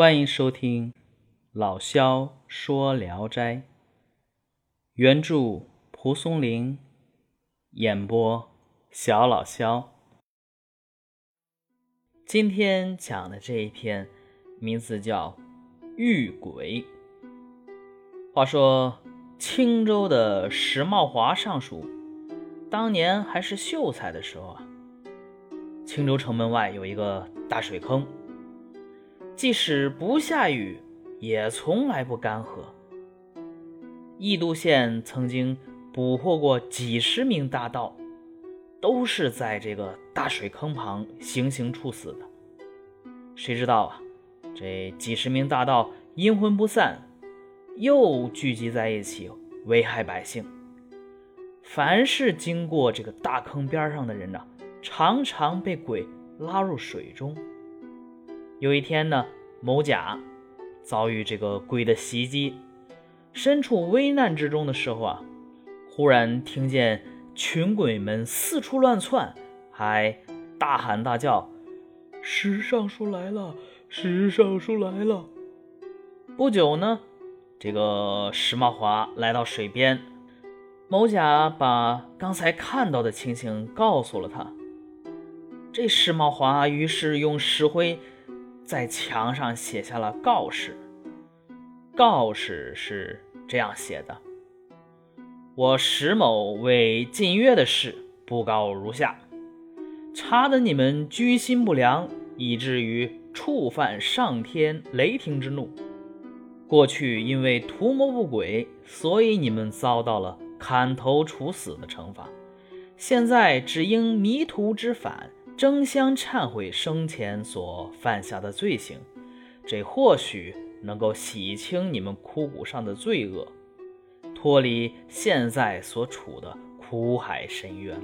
欢迎收听老萧说聊斋，原著蒲松龄，演播小老萧。今天讲的这一篇名字叫《遇鬼》。话说青州的石茂华尚书，当年还是秀才的时候啊，青州城门外有一个大水坑。即使不下雨，也从来不干涸。义都县曾经捕获过几十名大盗，都是在这个大水坑旁行刑处死的。谁知道啊，这几十名大盗阴魂不散，又聚集在一起危害百姓。凡是经过这个大坑边上的人呢，常常被鬼拉入水中。有一天呢，某甲遭遇这个鬼的袭击，身处危难之中的时候啊，忽然听见群鬼们四处乱窜，还大喊大叫：“石尚书来了！石尚书来了！”不久呢，这个石茂华来到水边，某甲把刚才看到的情形告诉了他。这石茂华于是用石灰。在墙上写下了告示。告示是这样写的：“我石某为禁约的事，布告如下：查得你们居心不良，以至于触犯上天雷霆之怒。过去因为图谋不轨，所以你们遭到了砍头处死的惩罚。现在只因迷途知返。”争相忏悔生前所犯下的罪行，这或许能够洗清你们枯骨上的罪恶，脱离现在所处的苦海深渊。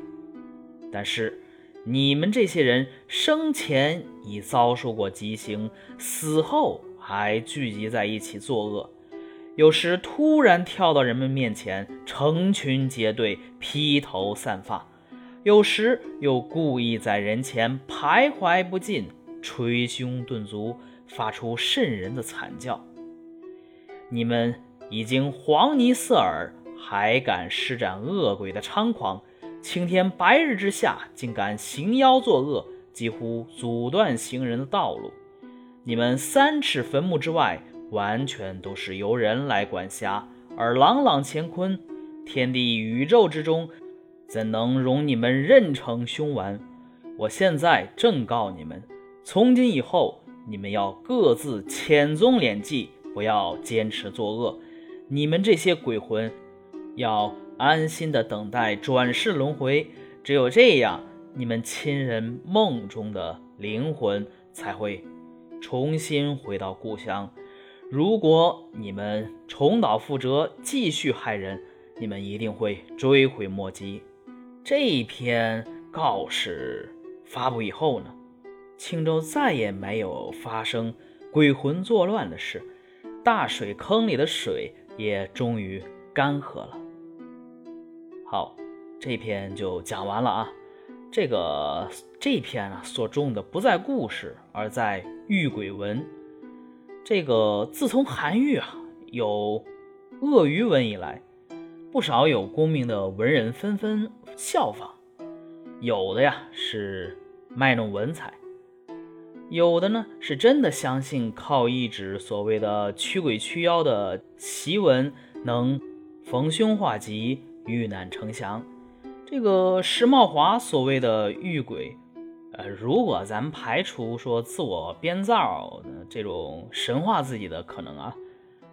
但是，你们这些人生前已遭受过极刑，死后还聚集在一起作恶，有时突然跳到人们面前，成群结队，披头散发。有时又故意在人前徘徊不进，捶胸顿足，发出瘆人的惨叫。你们已经黄泥色耳，还敢施展恶鬼的猖狂？青天白日之下，竟敢行妖作恶，几乎阻断行人的道路。你们三尺坟墓之外，完全都是由人来管辖，而朗朗乾坤，天地宇宙之中。怎能容你们任成凶顽？我现在正告你们，从今以后，你们要各自潜踪敛迹，不要坚持作恶。你们这些鬼魂，要安心的等待转世轮回。只有这样，你们亲人梦中的灵魂才会重新回到故乡。如果你们重蹈覆辙，继续害人，你们一定会追悔莫及。这一篇告示发布以后呢，青州再也没有发生鬼魂作乱的事，大水坑里的水也终于干涸了。好，这篇就讲完了啊。这个这篇啊，所重的不在故事，而在遇鬼文。这个自从韩愈啊有鳄鱼文以来。不少有功名的文人纷纷效仿，有的呀是卖弄文采，有的呢是真的相信靠一纸所谓的驱鬼驱妖的奇文能逢凶化吉、遇难成祥。这个石茂华所谓的遇鬼，呃，如果咱排除说自我编造的这种神话自己的可能啊，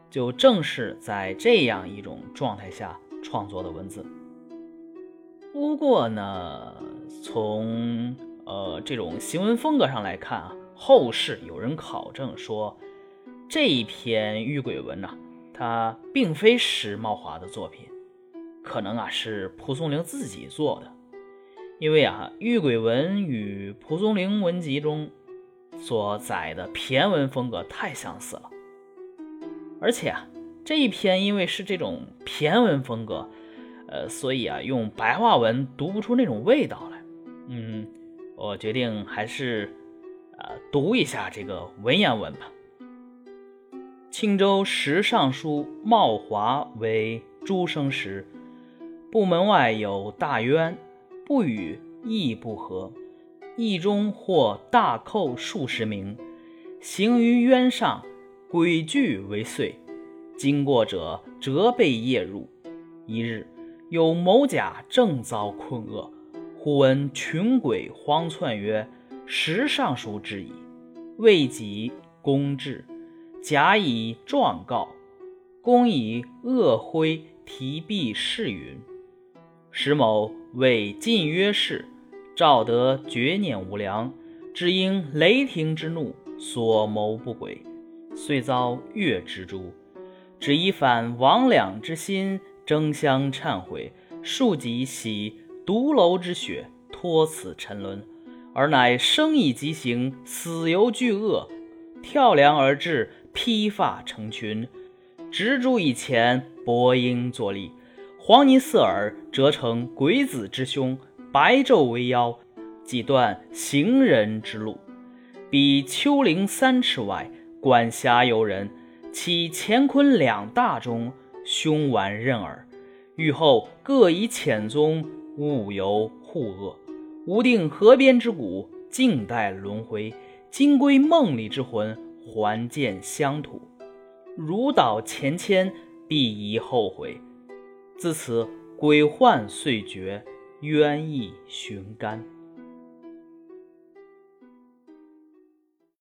就正是在这样一种状态下。创作的文字。不过呢，从呃这种行文风格上来看啊，后世有人考证说，这一篇遇鬼文呢，它并非石茂华的作品，可能啊是蒲松龄自己做的。因为啊，遇鬼文与蒲松龄文集中所载的骈文风格太相似了，而且啊。这一篇因为是这种骈文风格，呃，所以啊，用白话文读不出那种味道来。嗯，我决定还是，呃，读一下这个文言文吧。青州十尚书茂华为诸生时，部门外有大渊，不与义不合，义中或大寇数十名，行于渊上，诡惧为祟。经过者折被夜入。一日，有某甲正遭困厄，忽闻群鬼荒窜曰：“十尚书之矣。”未及公至。甲以状告，公以恶徽提币誓云：“石某为晋约氏，赵得绝念无良，只因雷霆之怒，所谋不轨，遂遭月之诛。只以反魍魉之心，争相忏悔，庶几洗毒楼之血，托此沉沦，而乃生以极刑，死犹惧恶，跳梁而至。”披发成群，执烛以前，播音作立，黄泥四耳，折成鬼子之胸，白昼为腰，几断行人之路。彼丘陵三尺外，管辖游人，其乾坤两大中，凶顽任耳。欲后各以浅宗，勿由互恶。无定河边之骨，静待轮回。今归梦里之魂。还见乡土，如蹈前迁，必宜后悔。自此鬼患遂绝，冤意寻干。